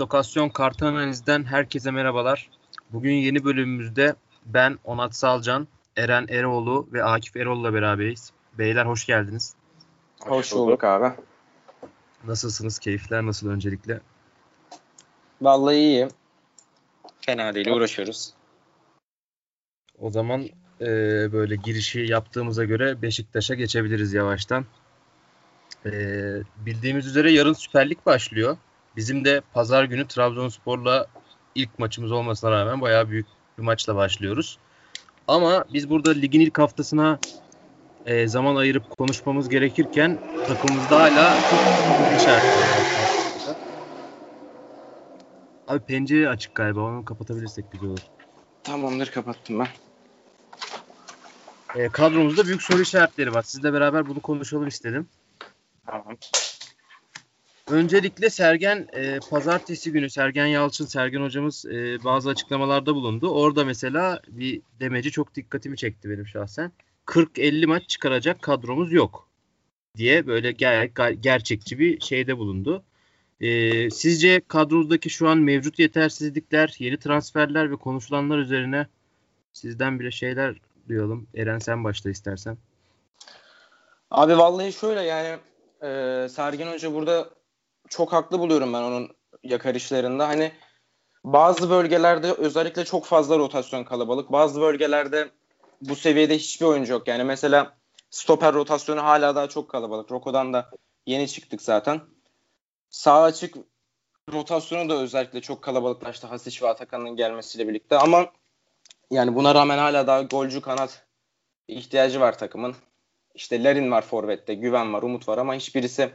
Lokasyon Kartı Analiz'den herkese merhabalar. Bugün yeni bölümümüzde ben Onat Salcan, Eren Eroğlu ve Akif Erol'la beraberiz. Beyler hoş geldiniz. Hoş bulduk abi. Nasılsınız? Keyifler nasıl öncelikle? Vallahi iyiyim. Fena değil uğraşıyoruz. O zaman e, böyle girişi yaptığımıza göre Beşiktaş'a geçebiliriz yavaştan. E, bildiğimiz üzere yarın Süper Lig başlıyor. Bizim de pazar günü Trabzonspor'la ilk maçımız olmasına rağmen bayağı büyük bir maçla başlıyoruz. Ama biz burada ligin ilk haftasına e, zaman ayırıp konuşmamız gerekirken takımımızda hala çok işaretler var. Abi pencere açık galiba. Onu kapatabilirsek güzel olur. Tamamdır kapattım ben. E, kadromuzda büyük soru işaretleri var. Sizle beraber bunu konuşalım istedim. Tamam. Öncelikle Sergen e, pazartesi günü Sergen Yalçın, Sergen hocamız e, bazı açıklamalarda bulundu. Orada mesela bir demeci çok dikkatimi çekti benim şahsen. 40-50 maç çıkaracak kadromuz yok diye böyle ger- ger- gerçekçi bir şeyde bulundu. E, sizce kadromuzdaki şu an mevcut yetersizlikler, yeni transferler ve konuşulanlar üzerine sizden bile şeyler duyalım. Eren sen başla istersen. Abi vallahi şöyle yani e, Sergen Hoca burada çok haklı buluyorum ben onun yakarışlarında. Hani bazı bölgelerde özellikle çok fazla rotasyon kalabalık. Bazı bölgelerde bu seviyede hiçbir oyuncu yok. Yani mesela stoper rotasyonu hala daha çok kalabalık. Roko'dan da yeni çıktık zaten. Sağ açık rotasyonu da özellikle çok kalabalıklaştı Hasic ve Atakan'ın gelmesiyle birlikte. Ama yani buna rağmen hala daha golcü kanat ihtiyacı var takımın. İşte Larin var forvette, Güven var, Umut var ama hiçbirisi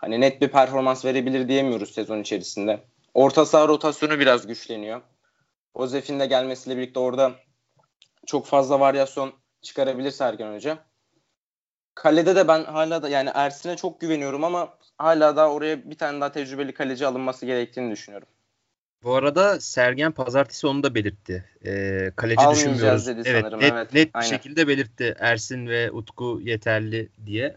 hani net bir performans verebilir diyemiyoruz sezon içerisinde. Orta saha rotasyonu biraz güçleniyor. Ozef'in de gelmesiyle birlikte orada çok fazla varyasyon çıkarabilir Sergen Hoca. Kalede de ben hala da yani Ersin'e çok güveniyorum ama hala da oraya bir tane daha tecrübeli kaleci alınması gerektiğini düşünüyorum. Bu arada Sergen pazartesi onu da belirtti. Ee, kaleci düşünmüyoruz. dedi evet, sanırım, net, evet, net bir şekilde belirtti. Ersin ve Utku yeterli diye.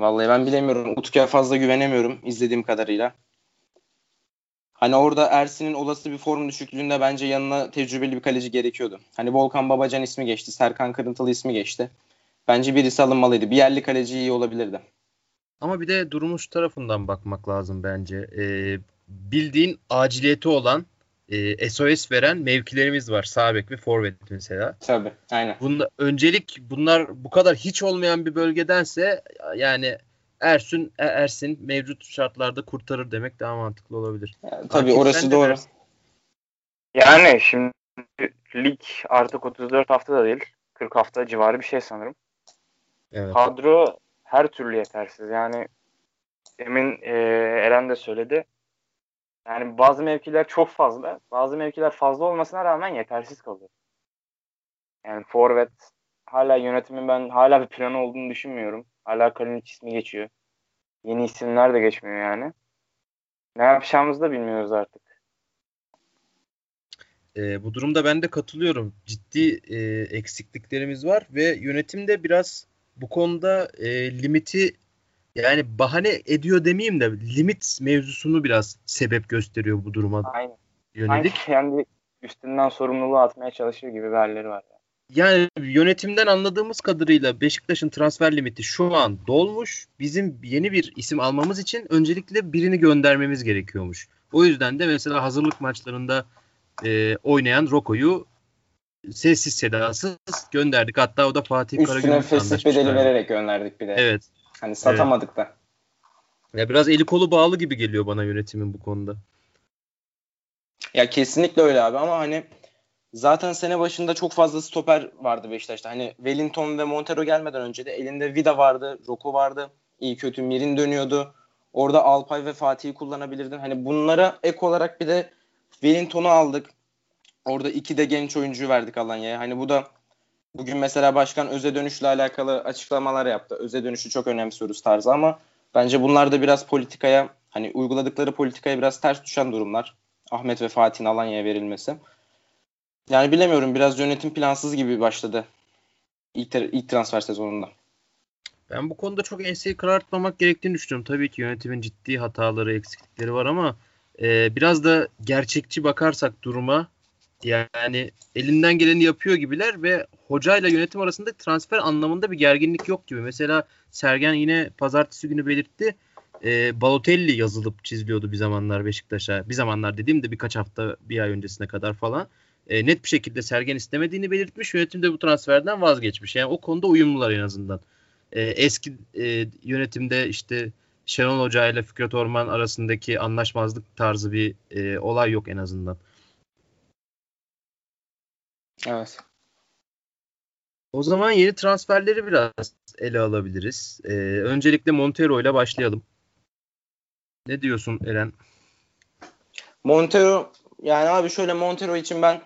Vallahi ben bilemiyorum. Utku'ya fazla güvenemiyorum izlediğim kadarıyla. Hani orada Ersin'in olası bir form düşüklüğünde bence yanına tecrübeli bir kaleci gerekiyordu. Hani Volkan Babacan ismi geçti. Serkan Kırıntılı ismi geçti. Bence birisi alınmalıydı. Bir yerli kaleci iyi olabilirdi. Ama bir de durmuş tarafından bakmak lazım bence. Ee, bildiğin aciliyeti olan e, SOS veren mevkilerimiz var. Sağ bek ve forvet mesela. Tabii. Aynen. Bunda, öncelik bunlar bu kadar hiç olmayan bir bölgedense yani Ersin, E- Ersin mevcut şartlarda kurtarır demek daha mantıklı olabilir. Yani, tabii sen orası doğru. dersin? Yani şimdi lig artık 34 hafta da değil. 40 hafta civarı bir şey sanırım. Evet. Kadro her türlü yetersiz. Yani demin e, Eren de söyledi. Yani bazı mevkiler çok fazla. Bazı mevkiler fazla olmasına rağmen yetersiz kalıyor. Yani forvet hala yönetimin ben hala bir planı olduğunu düşünmüyorum. Hala Kalinic ismi geçiyor. Yeni isimler de geçmiyor yani. Ne yapacağımızı da bilmiyoruz artık. E, bu durumda ben de katılıyorum. Ciddi e, eksikliklerimiz var ve yönetim de biraz bu konuda e, limiti yani bahane ediyor demeyeyim de limit mevzusunu biraz sebep gösteriyor bu duruma Aynen. yönelik. Sanki kendi üstünden sorumluluğu atmaya çalışıyor gibi bir halleri var. Yani yönetimden anladığımız kadarıyla Beşiktaş'ın transfer limiti şu an dolmuş. Bizim yeni bir isim almamız için öncelikle birini göndermemiz gerekiyormuş. O yüzden de mesela hazırlık maçlarında e, oynayan Roko'yu sessiz sedasız gönderdik. Hatta o da Fatih Üstüne Karagümrük'le fesih anlaşmış bedeli vererek gönderdik bir de. Evet. Hani satamadık da. Ya biraz eli kolu bağlı gibi geliyor bana yönetimin bu konuda. Ya kesinlikle öyle abi ama hani zaten sene başında çok fazla stoper vardı Beşiktaş'ta. Hani Wellington ve Montero gelmeden önce de elinde Vida vardı, Roko vardı. İyi kötü Mirin dönüyordu. Orada Alpay ve Fatih'i kullanabilirdin. Hani bunlara ek olarak bir de Wellington'u aldık. Orada iki de genç oyuncuyu verdik Alanya'ya. Hani bu da bugün mesela başkan öze dönüşle alakalı açıklamalar yaptı. Öze dönüşü çok önemsiyoruz tarzı ama bence bunlar da biraz politikaya hani uyguladıkları politikaya biraz ters düşen durumlar. Ahmet ve Fatih'in Alanya'ya verilmesi. Yani bilemiyorum biraz yönetim plansız gibi başladı ilk, ilk transfer sezonunda. Ben bu konuda çok enseyi karartmamak gerektiğini düşünüyorum. Tabii ki yönetimin ciddi hataları, eksiklikleri var ama e, biraz da gerçekçi bakarsak duruma yani elinden geleni yapıyor gibiler ve hocayla yönetim arasında transfer anlamında bir gerginlik yok gibi. Mesela Sergen yine pazartesi günü belirtti. E, Balotelli yazılıp çiziliyordu bir zamanlar Beşiktaş'a. Bir zamanlar dediğim de birkaç hafta, bir ay öncesine kadar falan. E, net bir şekilde Sergen istemediğini belirtmiş. Yönetim de bu transferden vazgeçmiş. Yani o konuda uyumlular en azından. E, eski e, yönetimde işte Şenol Hoca ile Fikret Orman arasındaki anlaşmazlık tarzı bir e, olay yok en azından. Evet. O zaman yeni transferleri biraz ele alabiliriz. Ee, öncelikle Montero ile başlayalım. Ne diyorsun Eren? Montero yani abi şöyle Montero için ben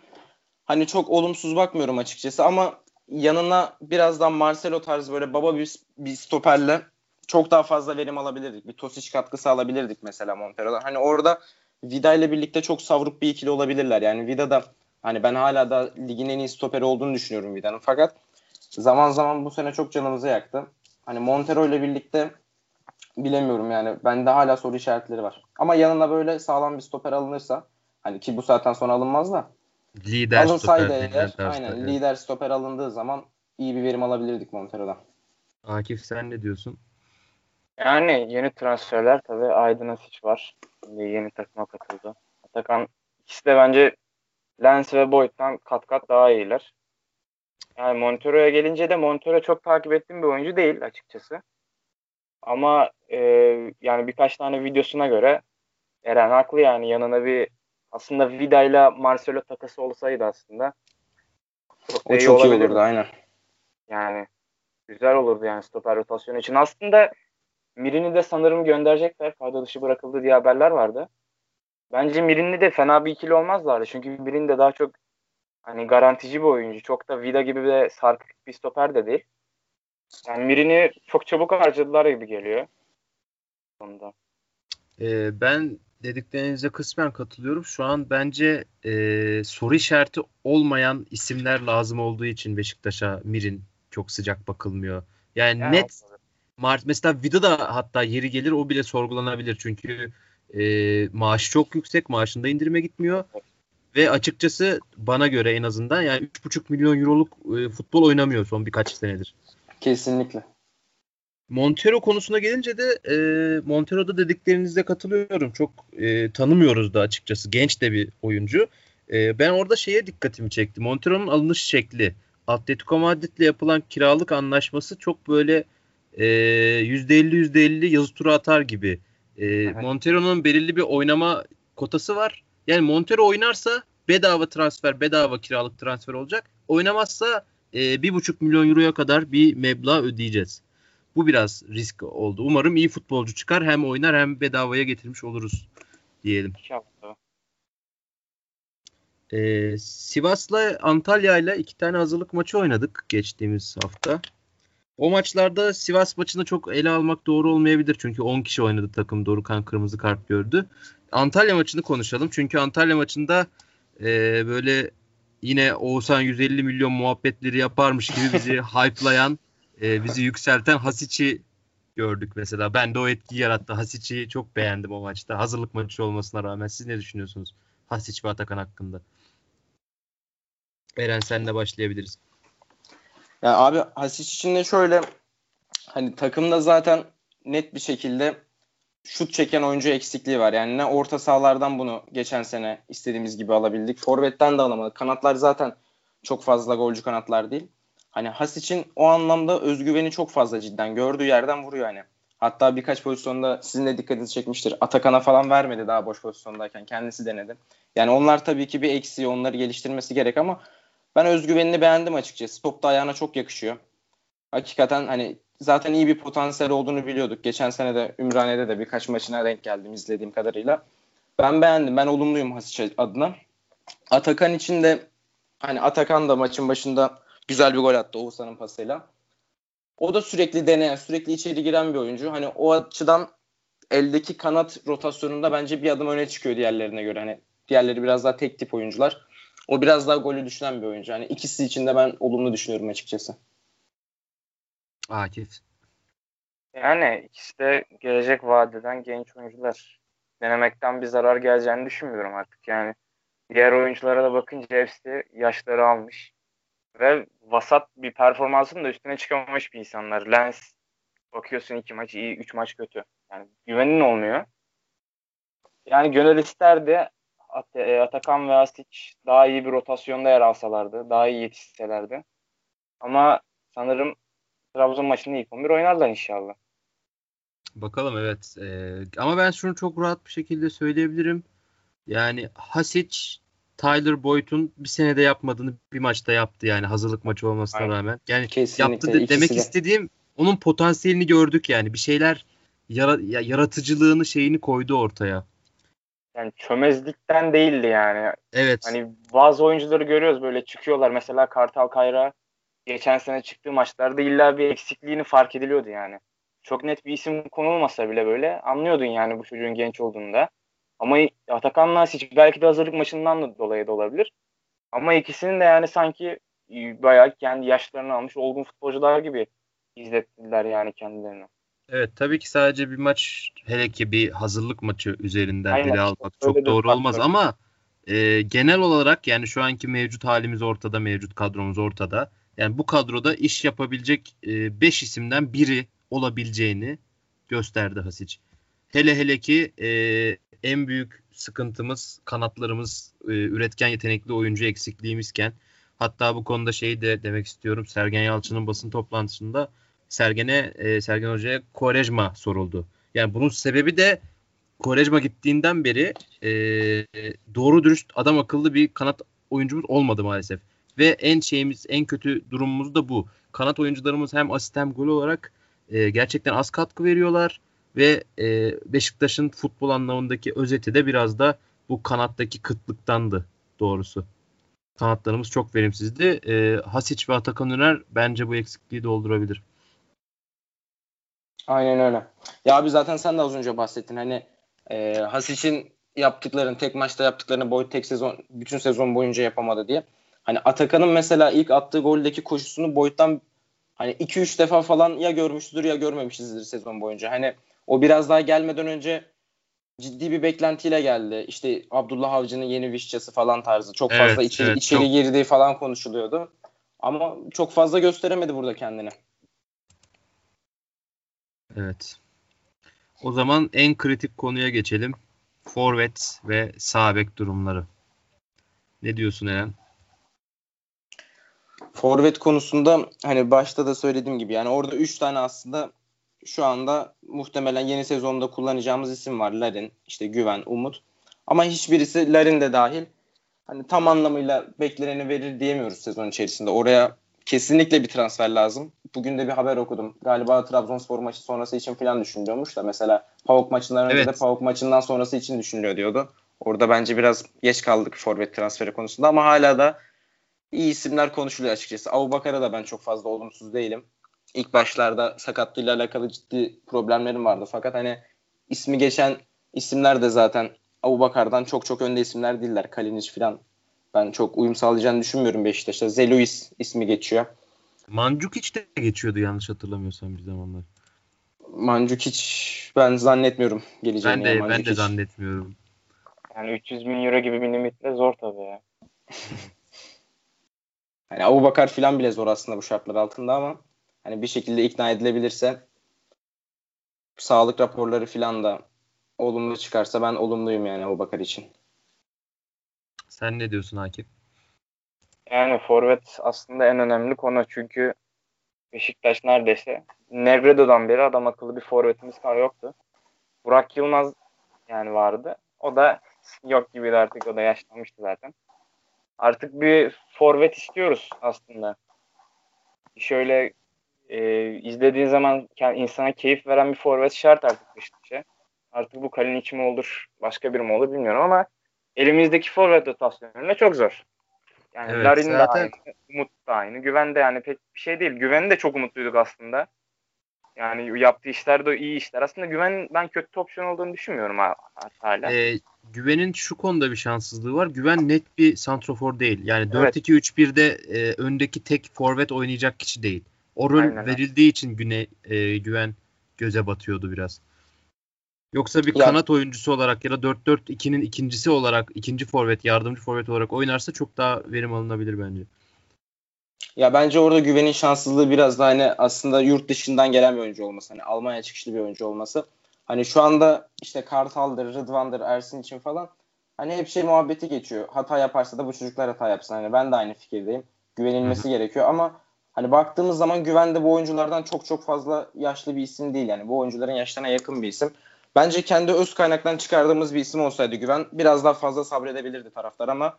hani çok olumsuz bakmıyorum açıkçası ama yanına birazdan Marcelo tarzı böyle baba bir, bir stoperle çok daha fazla verim alabilirdik. Bir Tosic katkısı alabilirdik mesela Montero'dan. Hani orada Vida ile birlikte çok savruk bir ikili olabilirler. Yani Vida da hani ben hala da ligin en iyi stoperi olduğunu düşünüyorum Vida'nın. Fakat zaman zaman bu sene çok canımızı yaktı. Hani Montero ile birlikte bilemiyorum yani. Bende hala soru işaretleri var. Ama yanına böyle sağlam bir stoper alınırsa hani ki bu saatten sonra alınmaz da lider alınsaydı eğer aynen evet. lider stoper alındığı zaman iyi bir verim alabilirdik Montero'dan. Akif sen ne diyorsun? Yani yeni transferler tabii Aydın Asiç var. Yeni takıma katıldı. Atakan ikisi de bence Lens ve Boyd'dan kat kat daha iyiler. Yani Montero'ya gelince de Montero çok takip ettiğim bir oyuncu değil açıkçası. Ama e, yani birkaç tane videosuna göre Eren haklı yani yanına bir aslında Vida ile Marcelo takası olsaydı aslında çok o iyi çok iyi olurdu aynen. Yani güzel olurdu yani stoper rotasyonu için. Aslında Mirin'i de sanırım gönderecekler. Fayda dışı bırakıldı diye haberler vardı. Bence Mirin'i de fena bir ikili olmazlardı. Çünkü Mirin de daha çok hani garantici bir oyuncu. Çok da Vida gibi de sarkık bir stoper de değil. Yani Mirin'i çok çabuk harcadılar gibi geliyor. Sonunda. Ee, ben dediklerinize kısmen katılıyorum. Şu an bence e, soru işareti olmayan isimler lazım olduğu için Beşiktaş'a Mirin çok sıcak bakılmıyor. Yani, yani net Mart mesela Vida da hatta yeri gelir o bile sorgulanabilir çünkü e, maaşı çok yüksek maaşında indirime gitmiyor ve açıkçası bana göre en azından yani 3,5 milyon euroluk e, futbol oynamıyor son birkaç senedir. Kesinlikle. Montero konusuna gelince de e, Montero'da dediklerinizde katılıyorum. Çok e, tanımıyoruz da açıkçası. Genç de bir oyuncu. E, ben orada şeye dikkatimi çekti. Montero'nun alınış şekli. Atletico Madrid'le yapılan kiralık anlaşması çok böyle e, %50 %50 yazı tura atar gibi. E, evet. Montero'nun belirli bir oynama kotası var. Yani Montero oynarsa bedava transfer, bedava kiralık transfer olacak. Oynamazsa e, bir buçuk milyon euroya kadar bir meblağ ödeyeceğiz. Bu biraz risk oldu. Umarım iyi futbolcu çıkar. Hem oynar hem bedavaya getirmiş oluruz diyelim. Ee, Sivas'la Antalya ile iki tane hazırlık maçı oynadık geçtiğimiz hafta. O maçlarda Sivas maçını çok ele almak doğru olmayabilir. Çünkü 10 kişi oynadı takım. Dorukan kırmızı kart gördü. Antalya maçını konuşalım. Çünkü Antalya maçında e, böyle yine Oğuzhan 150 milyon muhabbetleri yaparmış gibi bizi hype'layan, e, bizi yükselten Hasic'i gördük mesela. Ben de o etkiyi yarattı. Hasic'i çok beğendim o maçta. Hazırlık maçı olmasına rağmen. Siz ne düşünüyorsunuz Hasic ve Atakan hakkında? Eren senle başlayabiliriz. Ya abi Hasic için de şöyle hani takımda zaten net bir şekilde şut çeken oyuncu eksikliği var. Yani ne orta sahalardan bunu geçen sene istediğimiz gibi alabildik. Forvet'ten de alamadık. Kanatlar zaten çok fazla golcü kanatlar değil. Hani Has için o anlamda özgüveni çok fazla cidden. Gördüğü yerden vuruyor hani. Hatta birkaç pozisyonda sizin de dikkatinizi çekmiştir. Atakan'a falan vermedi daha boş pozisyondayken. Kendisi denedi. Yani onlar tabii ki bir eksiği. Onları geliştirmesi gerek ama ben özgüvenini beğendim açıkçası. Top da ayağına çok yakışıyor. Hakikaten hani zaten iyi bir potansiyel olduğunu biliyorduk. Geçen sene de Ümraniye'de de birkaç maçına denk geldim izlediğim kadarıyla. Ben beğendim. Ben olumluyum Hasic adına. Atakan için de hani Atakan da maçın başında güzel bir gol attı Oğuzhan'ın pasıyla. O da sürekli deneyen, sürekli içeri giren bir oyuncu. Hani o açıdan eldeki kanat rotasyonunda bence bir adım öne çıkıyor diğerlerine göre. Hani diğerleri biraz daha tek tip oyuncular. O biraz daha golü düşünen bir oyuncu. Hani ikisi için de ben olumlu düşünüyorum açıkçası. Akif. Yani ikisi de gelecek vadeden genç oyuncular. Denemekten bir zarar geleceğini düşünmüyorum artık. Yani diğer oyunculara da bakınca hepsi yaşları almış. Ve vasat bir performansın da üstüne çıkamamış bir insanlar. Lens bakıyorsun iki maç iyi, üç maç kötü. Yani güvenin olmuyor. Yani gönül isterdi At e, Atakan ve Asic daha iyi bir rotasyonda yer alsalardı. Daha iyi yetişselerdi. Ama sanırım Trabzon maçında ilk 11 oynarlar inşallah. Bakalım evet. Ee, ama ben şunu çok rahat bir şekilde söyleyebilirim. Yani Hasic Tyler Boyd'un bir senede yapmadığını bir maçta yaptı yani hazırlık maçı olmasına Aynen. rağmen. Yani Kesinlikle, yaptı de- demek de. istediğim onun potansiyelini gördük yani. Bir şeyler yara- ya- yaratıcılığını şeyini koydu ortaya. Yani çömezlikten değildi yani. Evet. Hani bazı oyuncuları görüyoruz böyle çıkıyorlar. Mesela Kartal Kayra geçen sene çıktığı maçlarda illa bir eksikliğini fark ediliyordu yani. Çok net bir isim konulmasa bile böyle anlıyordun yani bu çocuğun genç olduğunda. Ama Atakan Nasic belki de hazırlık maçından da dolayı da olabilir. Ama ikisinin de yani sanki bayağı kendi yaşlarını almış olgun futbolcular gibi izlettiler yani kendilerini. Evet tabii ki sadece bir maç hele ki bir hazırlık maçı üzerinden ele almak çok öyle doğru olmaz ama e, genel olarak yani şu anki mevcut halimiz ortada, mevcut kadromuz ortada. Yani bu kadroda iş yapabilecek 5 isimden biri olabileceğini gösterdi Hasic. Hele hele ki e, en büyük sıkıntımız kanatlarımız e, üretken yetenekli oyuncu eksikliğimizken hatta bu konuda şeyi de demek istiyorum Sergen Yalçın'ın basın toplantısında Sergen'e e, Sergen Hoca'ya Quaresma soruldu. Yani bunun sebebi de Quaresma gittiğinden beri e, doğru dürüst adam akıllı bir kanat oyuncumuz olmadı maalesef. Ve en şeyimiz en kötü durumumuz da bu. Kanat oyuncularımız hem asist hem gol olarak e, gerçekten az katkı veriyorlar ve e, Beşiktaş'ın futbol anlamındaki özeti de biraz da bu kanattaki kıtlıktandı doğrusu. Kanatlarımız çok verimsizdi. E, Hasic ve Atakan Üner bence bu eksikliği doldurabilir. Aynen öyle. Ya abi zaten sen de az önce bahsettin. Hani e, Hasic'in yaptıklarını, tek maçta yaptıklarını Boyd tek sezon, bütün sezon boyunca yapamadı diye. Hani Atakan'ın mesela ilk attığı goldeki koşusunu Boyd'dan hani 2-3 defa falan ya görmüşüzdür ya görmemişizdir sezon boyunca. Hani o biraz daha gelmeden önce ciddi bir beklentiyle geldi. İşte Abdullah Avcı'nın yeni vişçası falan tarzı. Çok Evet, fazla içeri, evet, içeri çok. girdiği falan konuşuluyordu. Ama çok fazla gösteremedi burada kendini. Evet. O zaman en kritik konuya geçelim. Forvet ve sağ bek durumları. Ne diyorsun Eren? Forvet konusunda hani başta da söylediğim gibi yani orada 3 tane aslında şu anda muhtemelen yeni sezonda kullanacağımız isim var. Larin, işte Güven, Umut. Ama hiçbirisi Larin de dahil hani tam anlamıyla bekleneni verir diyemiyoruz sezon içerisinde. Oraya kesinlikle bir transfer lazım. Bugün de bir haber okudum. Galiba Trabzonspor maçı sonrası için falan düşünülüyormuş da mesela PAOK maçından önce Evet. de PAOK maçından sonrası için düşünülüyor diyordu. Orada bence biraz geç kaldık forvet transferi konusunda ama hala da iyi isimler konuşuluyor açıkçası. Abubakar'a da ben çok fazla olumsuz değilim. İlk başlarda sakatlığıyla alakalı ciddi problemlerim vardı. Fakat hani ismi geçen isimler de zaten Abubakar'dan çok çok önde isimler değiller. Kalinic falan ben çok uyum sağlayacağını düşünmüyorum Beşiktaş'a. Zeluis ismi geçiyor. Mandzukic de geçiyordu yanlış hatırlamıyorsam bir zamanlar. Mandzukic ben zannetmiyorum geleceğini. Ben ya de ben de zannetmiyorum. Yani 300 bin euro gibi bir limitle zor tabii ya. Hani Abubakar falan bile zor aslında bu şartlar altında ama hani bir şekilde ikna edilebilirse sağlık raporları falan da olumlu çıkarsa ben olumluyum yani Abubakar için. Sen ne diyorsun Akif? Yani forvet aslında en önemli konu çünkü Beşiktaş neredeyse Negredo'dan beri adam akıllı bir forvetimiz yoktu. Burak Yılmaz yani vardı. O da yok gibiydi artık. O da yaşlanmıştı zaten. Artık bir forvet istiyoruz aslında. Şöyle e, izlediğin zaman ke- insana keyif veren bir forvet şart artık Beşiktaş'a. Artık bu Kalinic mi olur, başka biri mi olur bilmiyorum ama elimizdeki forvet rotasyonuyla çok zor. Yani Evet, Larin de zaten- aynı, Umut da aynı. Güven de yani pek bir şey değil. Güven'i de çok umutluyduk aslında. Yani yaptığı işler de iyi işler. Aslında Güven ben kötü opsiyon olduğunu düşünmüyorum ha- hala. Ee, Güven'in şu konuda bir şanssızlığı var. Güven net bir santrofor değil. Yani Evet. 4-2-3-1'de e, öndeki tek forvet oynayacak kişi değil. O rol Aynen verildiği için güne, e, Güven göze batıyordu biraz. Yoksa bir Ya- kanat oyuncusu olarak ya da 4-4-2'nin ikincisi olarak, ikinci forvet, yardımcı forvet olarak oynarsa çok daha verim alınabilir bence. Ya bence orada güvenin şanssızlığı biraz da hani aslında yurt dışından gelen bir oyuncu olması. Hani Almanya çıkışlı bir oyuncu olması. Hani şu anda işte Kartal'dır, Rıdvan'dır, Ersin için falan hani hep şey muhabbeti geçiyor. Hata yaparsa da bu çocuklar hata yapsın. Hani ben de aynı fikirdeyim. Güvenilmesi gerekiyor ama hani baktığımız zaman Güven de bu oyunculardan çok çok fazla yaşlı bir isim değil. Yani bu oyuncuların yaşlarına yakın bir isim. Bence kendi öz kaynaktan çıkardığımız bir isim olsaydı Güven biraz daha fazla sabredebilirdi taraftar ama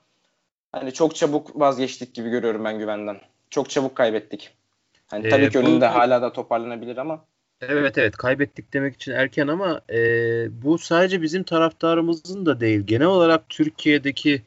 hani çok çabuk vazgeçtik gibi görüyorum ben Güven'den. Çok çabuk kaybettik. Hani Ee, tabii ki bu- önünde hala da toparlanabilir ama Evet evet kaybettik demek için erken ama e, bu sadece bizim taraftarımızın da değil. Genel olarak Türkiye'deki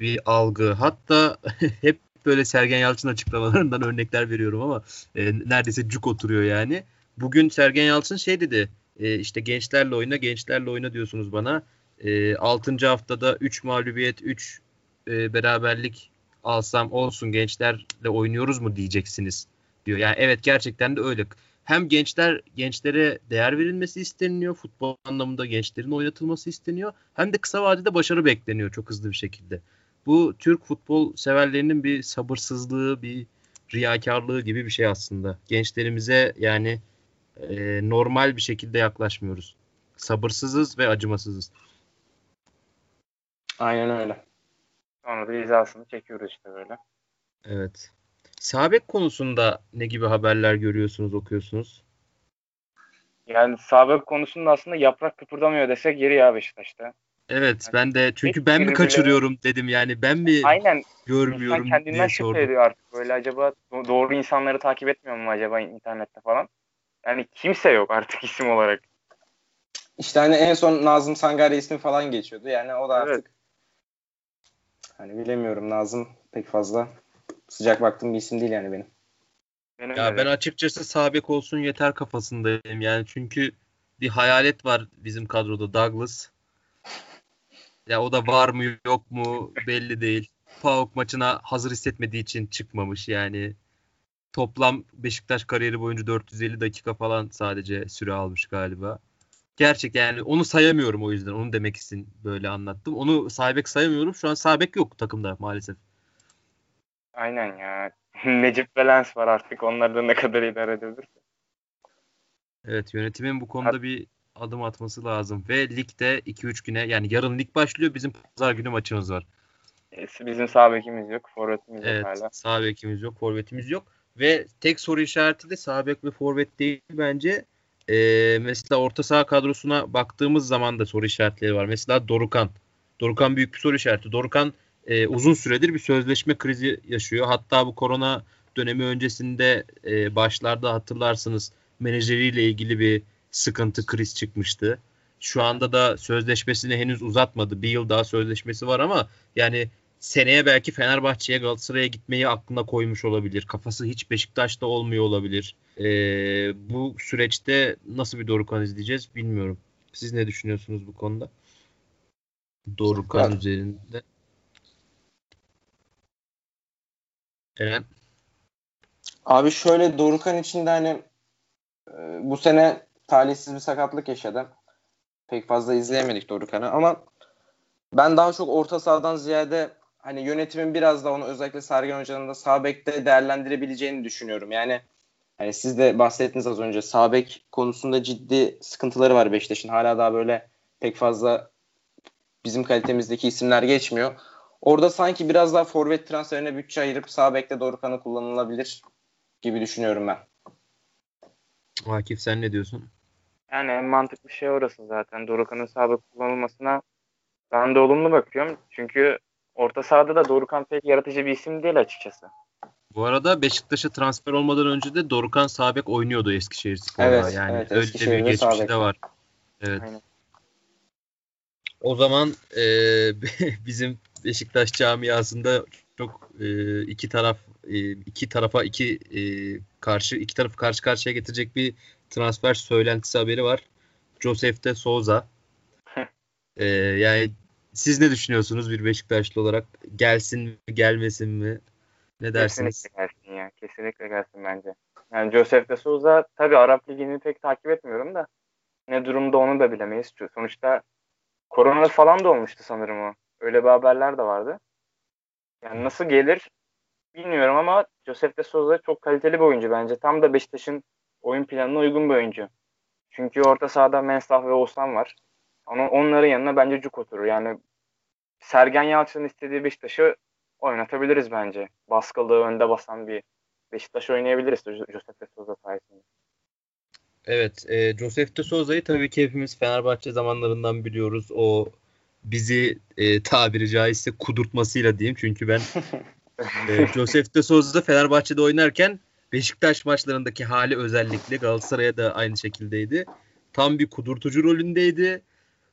bir algı. Hatta hep böyle Sergen Yalçın açıklamalarından örnekler veriyorum ama e, neredeyse cuk oturuyor yani. Bugün Sergen Yalçın şey dedi. E, işte gençlerle oyna, gençlerle oyna diyorsunuz bana. E, 6. haftada 3 mağlubiyet, 3 beraberlik alsam olsun gençlerle oynuyoruz mu diyeceksiniz diyor. Yani evet gerçekten de öyle hem gençler gençlere değer verilmesi isteniliyor. Futbol anlamında gençlerin oynatılması isteniyor. Hem de kısa vadede başarı bekleniyor çok hızlı bir şekilde. Bu Türk futbol severlerinin bir sabırsızlığı, bir riyakarlığı gibi bir şey aslında. Gençlerimize yani e, normal bir şekilde yaklaşmıyoruz. Sabırsızız ve acımasızız. aynen öyle. Sonra da hizasını çekiyoruz işte böyle. Evet. Sabek konusunda ne gibi haberler görüyorsunuz, okuyorsunuz? Yani sabık konusunda aslında yaprak kıpırdamıyor desek yeri ya Beşiktaş'ta. Evet, ben de çünkü ben mi biri bile- kaçırıyorum dedim yani ben mi Aynen. görmüyorum İnsan kendinden şüphe ediyor artık. Böyle acaba do- doğru insanları takip etmiyor mu acaba internette falan? Yani kimse yok artık isim olarak. İşte hani en son Nazım Sangare ismi falan geçiyordu. Yani o da artık Evet. hani bilemiyorum Nazım pek fazla sıcak baktığım bir isim değil yani benim. Benim Ya de ben açıkçası sabek olsun yeter kafasındayım. Yani çünkü bir hayalet var bizim kadroda Douglas. Ya o da var mı yok mu belli değil. PAOK maçına hazır hissetmediği için çıkmamış yani. Toplam Beşiktaş kariyeri boyunca 450 dakika falan sadece süre almış galiba. Gerçek yani onu sayamıyorum o yüzden. Onu demek için böyle anlattım. Onu sabek sayamıyorum. Şu an sabek yok takımda maalesef. Aynen ya. Necip ve Lens var artık. Onları da ne kadar idare edebilir. Evet yönetimin bu konuda bir adım atması lazım. Ve ligde 2-3 güne yani yarın lig başlıyor. Bizim pazar günü maçımız var. Bizim sağ bekimiz yok. Forvetimiz yok Evet hala. sağ bekimiz yok, forvetimiz yok. Ve tek soru işareti de sağ ve forvet değil bence. Ee, mesela orta saha kadrosuna baktığımız zaman da soru işaretleri var. Mesela Dorukan. Dorukan büyük bir soru işareti. Dorukan e, uzun süredir bir sözleşme krizi yaşıyor. Hatta bu korona dönemi öncesinde e, başlarda hatırlarsınız menajeriyle ilgili bir sıkıntı, kriz çıkmıştı. Şu anda da sözleşmesini henüz uzatmadı. Bir yıl daha sözleşmesi var ama yani seneye belki Fenerbahçe'ye Galatasaray'a gitmeyi aklına koymuş olabilir. Kafası hiç Beşiktaş'ta olmuyor olabilir. Ee, bu süreçte nasıl bir Dorukhan izleyeceğiz bilmiyorum. Siz ne düşünüyorsunuz bu konuda? Dorukhan Ya- üzerinde. Eren. Abi şöyle Dorukan için de hani e, bu sene talihsiz bir sakatlık yaşadı. Pek fazla izleyemedik Dorukan'ı ama ben daha çok orta sahadan ziyade hani yönetimin biraz da onu özellikle Sergen Hoca'nın da sağ bekte değerlendirebileceğini düşünüyorum. Yani hani siz de bahsettiniz az önce sağ bek konusunda ciddi sıkıntıları var Beşiktaş'ın. Hala daha böyle pek fazla bizim kalitemizdeki isimler geçmiyor. Orada sanki biraz daha forvet transferine bütçe ayırıp sağ bekte Dorukan'ı kullanılabilir gibi düşünüyorum ben. Akif sen ne diyorsun? Yani en mantıklı şey orası zaten. Dorukhan'ın sabık kullanılmasına ben de olumlu bakıyorum. Çünkü orta sahada da Dorukhan pek yaratıcı bir isim değil açıkçası. Bu arada Beşiktaş'a transfer olmadan önce de Dorukan Sabek oynuyordu Eskişehir Spor'da. Evet, yani evet, öyle bir Eskişehir'de geçmişi sağ bek. de var. Evet. Aynen. O zaman e, bizim Beşiktaş camiasında çok e, iki taraf e, iki tarafa iki e, karşı iki tarafı karşı karşıya getirecek bir transfer söylentisi haberi var. Josef de Souza. E, yani siz ne düşünüyorsunuz bir Beşiktaşlı olarak? Gelsin mi gelmesin mi? Ne dersiniz? Kesinlikle gelsin ya. Kesinlikle gelsin bence. Yani Joseph de Souza tabii Arap Ligi'ni pek takip etmiyorum da ne durumda onu da bilemeyiz. Sonuçta korona falan da olmuştu sanırım o. Öyle bir haberler de vardı. Yani nasıl gelir bilmiyorum ama Joseph de Souza çok kaliteli bir oyuncu bence. Tam da Beşiktaş'ın oyun planına uygun bir oyuncu. Çünkü orta sahada Mensah ve Oğuzhan var. Ama onların yanına bence Cuk oturur. Yani Sergen Yalçın'ın istediği Beşiktaş'ı oynatabiliriz bence. Baskılı, önde basan bir Beşiktaş oynayabiliriz Josef de Souza sayesinde. Evet, e, Josef de Souza'yı tabii ki hepimiz Fenerbahçe zamanlarından biliyoruz. O bizi e, tabiri caizse kudurtmasıyla diyeyim. Çünkü ben e, Josef de Souza Fenerbahçe'de oynarken Beşiktaş maçlarındaki hali özellikle Galatasaray'a da aynı şekildeydi. Tam bir kudurtucu rolündeydi.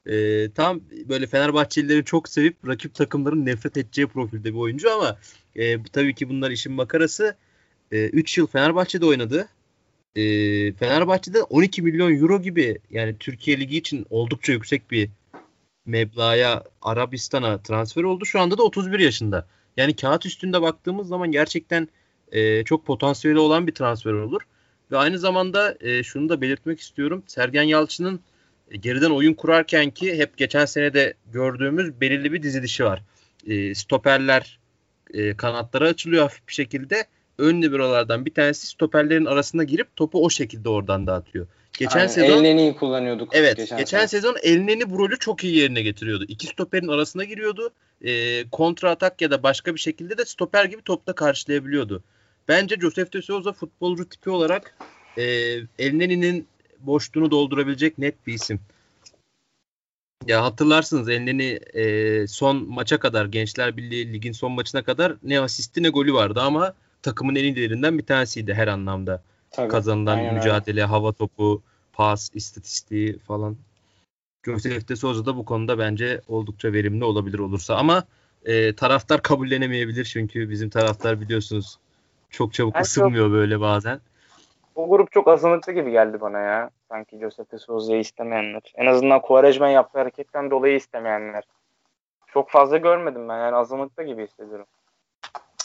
E, tam böyle Fenerbahçelilerin çok sevip rakip takımların nefret edeceği profilde bir oyuncu ama e, tabii ki bunlar işin makarası. 3 e, yıl Fenerbahçe'de oynadı. E, Fenerbahçe'de 12 milyon euro gibi yani Türkiye Ligi için oldukça yüksek bir meblağa Arabistan'a transfer oldu. Şu anda da 31 yaşında. Yani kağıt üstünde baktığımız zaman gerçekten e, çok potansiyeli olan bir transfer olur. Ve aynı zamanda e, şunu da belirtmek istiyorum. Sergen Yalçın'ın geriden oyun kurarken ki hep geçen sene de gördüğümüz belirli bir dizilişi var. E, stoperler e, kanatlara açılıyor hafif bir şekilde. Ön liberolardan bir tanesi stoperlerin arasına girip topu o şekilde oradan dağıtıyor. Geçen Aynen, sezon Elneni'yi kullanıyorduk. Evet. Geçen, geçen sezon Elneni bu rolü çok iyi yerine getiriyordu. İki stoperin arasına giriyordu. E, kontra atak ya da başka bir şekilde de stoper gibi topta karşılayabiliyordu. Bence Josef de Souza futbolcu tipi olarak e, Elneni'nin boşluğunu doldurabilecek net bir isim. Ya hatırlarsınız Elneni e, son maça kadar Gençler Birliği ligin son maçına kadar ne asisti ne golü vardı ama takımın en iyilerinden bir tanesiydi her anlamda. Tabii, Kazanılan mücadele, öyle. hava topu, pas, istatistiği falan. Josef de Souza da bu konuda bence oldukça verimli olabilir olursa ama e, taraftar kabullenemeyebilir çünkü bizim taraftar biliyorsunuz çok çabuk ben ısınmıyor çok, böyle bazen. O grup çok azınlıklı gibi geldi bana ya. Sanki Josep de Souza'yı istemeyenler. En azından Quaresma yaptığı hareketten dolayı istemeyenler. Çok fazla görmedim ben yani azınlıkta gibi hissediyorum.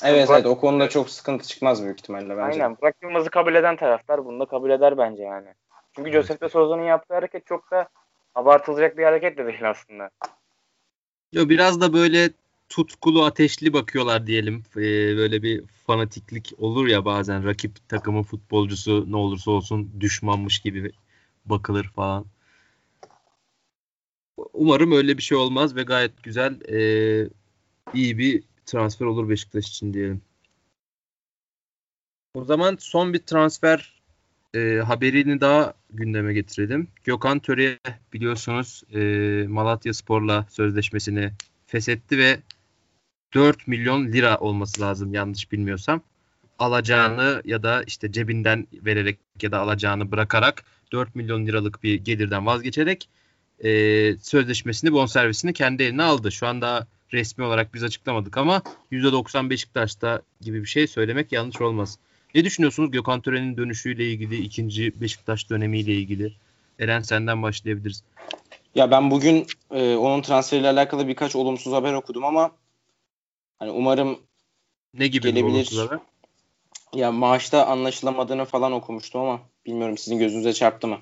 Evet evet o konuda çok sıkıntı çıkmaz büyük ihtimalle bence. Aynen Burak Yılmaz'ı kabul eden taraftar bunu da kabul eder bence yani. Çünkü evet. Josep de Souza'nın yaptığı hareket çok da abartılacak bir hareket de değil aslında. Yo biraz da böyle tutkulu ateşli bakıyorlar diyelim. Ee, böyle bir fanatiklik olur ya bazen rakip takımın futbolcusu ne olursa olsun düşmanmış gibi bakılır falan. Umarım öyle bir şey olmaz ve gayet güzel e, iyi bir transfer olur Beşiktaş için diyelim. O zaman son bir transfer e, haberini daha gündeme getirelim. Gökhan Töre biliyorsunuz e, Malatya Spor'la sözleşmesini feshetti ve 4 milyon lira olması lazım yanlış bilmiyorsam. Alacağını ya da işte cebinden vererek ya da alacağını bırakarak 4 milyon liralık bir gelirden vazgeçerek e, sözleşmesini bonservisini kendi eline aldı. Şu anda resmi olarak biz açıklamadık ama %90 Beşiktaş'ta gibi bir şey söylemek yanlış olmaz. Ne düşünüyorsunuz Gökhan Tören'in dönüşüyle ilgili, ikinci Beşiktaş dönemiyle ilgili? Eren senden başlayabiliriz. Ya ben bugün e, onun transferiyle alakalı birkaç olumsuz haber okudum ama Hani umarım ne gibi gelebilir. Ya maaşta anlaşılamadığını falan okumuştum ama bilmiyorum sizin gözünüze çarptı mı?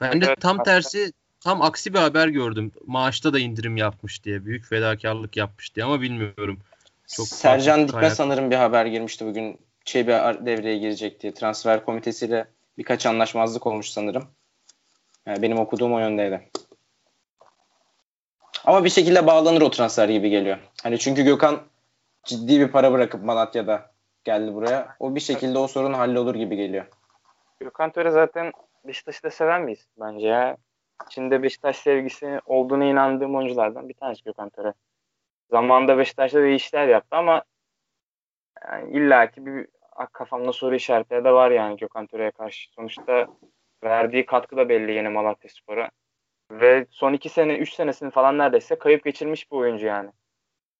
Ben de evet, tam tersi tam aksi bir haber gördüm. Maaşta da indirim yapmış diye. Büyük fedakarlık yapmış diye ama bilmiyorum. Çok Sercan Dikme kaynak... sanırım bir haber girmişti bugün. Çebi devreye girecek diye. Transfer komitesiyle birkaç anlaşmazlık olmuş sanırım. Yani benim okuduğum o yöndeydi. Ama bir şekilde bağlanır o transfer gibi geliyor. Hani çünkü Gökhan ciddi bir para bırakıp Malatya'da geldi buraya. O bir şekilde o sorun hallolur gibi geliyor. Gökhan Töre zaten Beşiktaş'ı da seven miyiz bence ya. İçinde Beşiktaş sevgisi olduğunu inandığım oyunculardan bir tanesi Gökhan Töre. Zamanında Beşiktaş'ta da işler yaptı ama yani illaki bir kafamda soru işaretleri de var yani Gökhan Töre'ye karşı. Sonuçta verdiği katkı da belli yeni Malatya Spor'a. Ve son iki sene, üç senesini falan neredeyse kayıp geçirmiş bir oyuncu yani.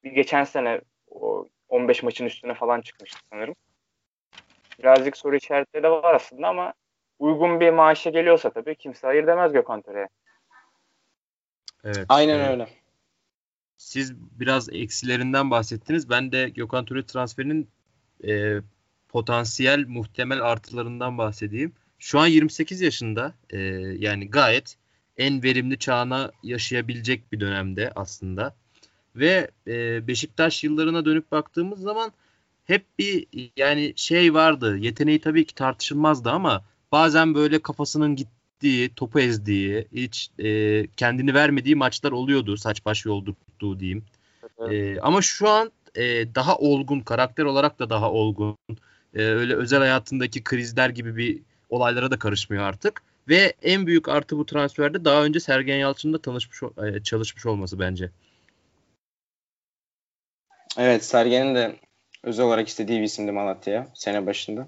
Bir geçen sene o 15 maçın üstüne falan çıkmıştı sanırım. Birazcık soru işaretleri de var aslında ama uygun bir maaşa geliyorsa tabii kimse hayır demez Gökhan Töre'ye. Evet. Aynen evet. öyle. Siz biraz eksilerinden bahsettiniz. Ben de Gökhan Töre transferinin e, potansiyel muhtemel artılarından bahsedeyim. Şu an 28 yaşında e, yani gayet en verimli çağına yaşayabilecek bir dönemde aslında. Ve e, Beşiktaş yıllarına dönüp baktığımız zaman hep bir yani şey vardı. Yeteneği tabii ki tartışılmazdı ama bazen böyle kafasının gittiği, topu ezdiği, hiç e, kendini vermediği maçlar oluyordu. Saç baş yoldurttuğu diyeyim. Evet. E, ama şu an e, daha olgun, karakter olarak da daha olgun. E, öyle özel hayatındaki krizler gibi bir olaylara da karışmıyor artık. Ve en büyük artı bu transferde daha önce Sergen Yalçın'la tanışmış e, çalışmış olması bence. Evet Sergen'in de özel olarak istediği bir isimdi Malatya'ya sene başında.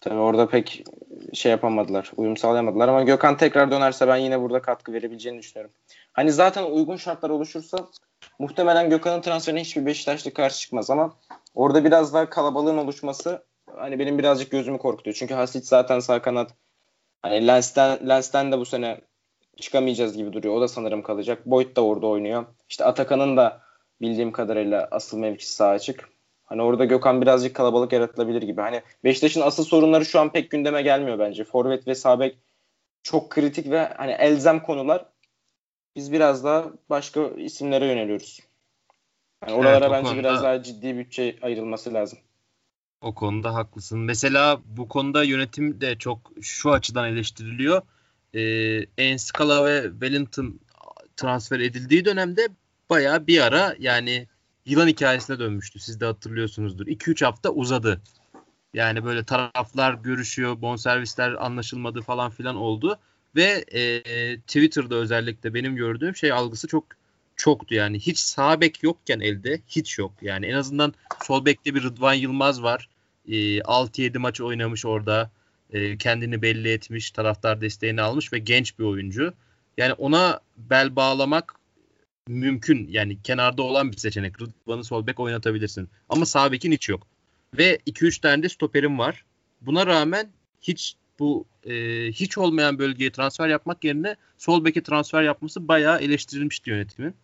Tabii orada pek şey yapamadılar, uyum sağlayamadılar ama Gökhan tekrar dönerse ben yine burada katkı verebileceğini düşünüyorum. Hani zaten uygun şartlar oluşursa muhtemelen Gökhan'ın transferine hiçbir Beşiktaşlı karşı çıkmaz ama orada biraz daha kalabalığın oluşması hani benim birazcık gözümü korkutuyor. Çünkü Hasic zaten sağ kanat hani Lens'ten, Lens'ten de bu sene çıkamayacağız gibi duruyor. O da sanırım kalacak. Boyd da orada oynuyor. İşte Atakan'ın da bildiğim kadarıyla asıl mevkisi sağ açık. Hani orada Gökhan birazcık kalabalık yaratılabilir gibi. Hani Beşiktaş'ın asıl sorunları şu an pek gündeme gelmiyor bence. Forvet ve sabek çok kritik ve hani elzem konular. Biz biraz daha başka isimlere yöneliyoruz. Yani oralara evet, bence konuda, biraz daha ciddi bütçe ayrılması lazım. O konuda haklısın. Mesela bu konuda yönetim de çok şu açıdan eleştiriliyor. Ee, Enskala ve Wellington transfer edildiği dönemde baya bir ara yani yılan hikayesine dönmüştü. Siz de hatırlıyorsunuzdur. 2-3 hafta uzadı. Yani böyle taraflar görüşüyor, bonservisler anlaşılmadı falan filan oldu. Ve e, Twitter'da özellikle benim gördüğüm şey algısı çok çoktu yani. Hiç sağ bek yokken elde hiç yok. Yani en azından sol bekte bir Rıdvan Yılmaz var. E, 6-7 maç oynamış orada. E, kendini belli etmiş, taraftar desteğini almış ve genç bir oyuncu. Yani ona bel bağlamak mümkün. Yani kenarda olan bir seçenek. Rıdvan'ı sol bek oynatabilirsin. Ama sağ bekin hiç yok. Ve 2-3 tane de stoperim var. Buna rağmen hiç bu e, hiç olmayan bölgeye transfer yapmak yerine sol beke transfer yapması bayağı eleştirilmişti yönetimin.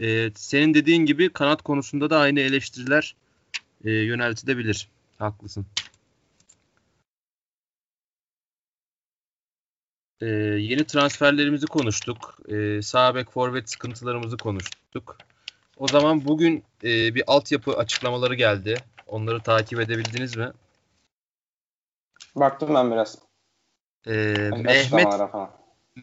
E, senin dediğin gibi kanat konusunda da aynı eleştiriler e, yöneltilebilir. Haklısın. Ee, yeni transferlerimizi konuştuk. Ee, sağ bek forvet sıkıntılarımızı konuştuk. O zaman bugün e, bir altyapı açıklamaları geldi. Onları takip edebildiniz mi? Baktım ben biraz. Ee, Mehmet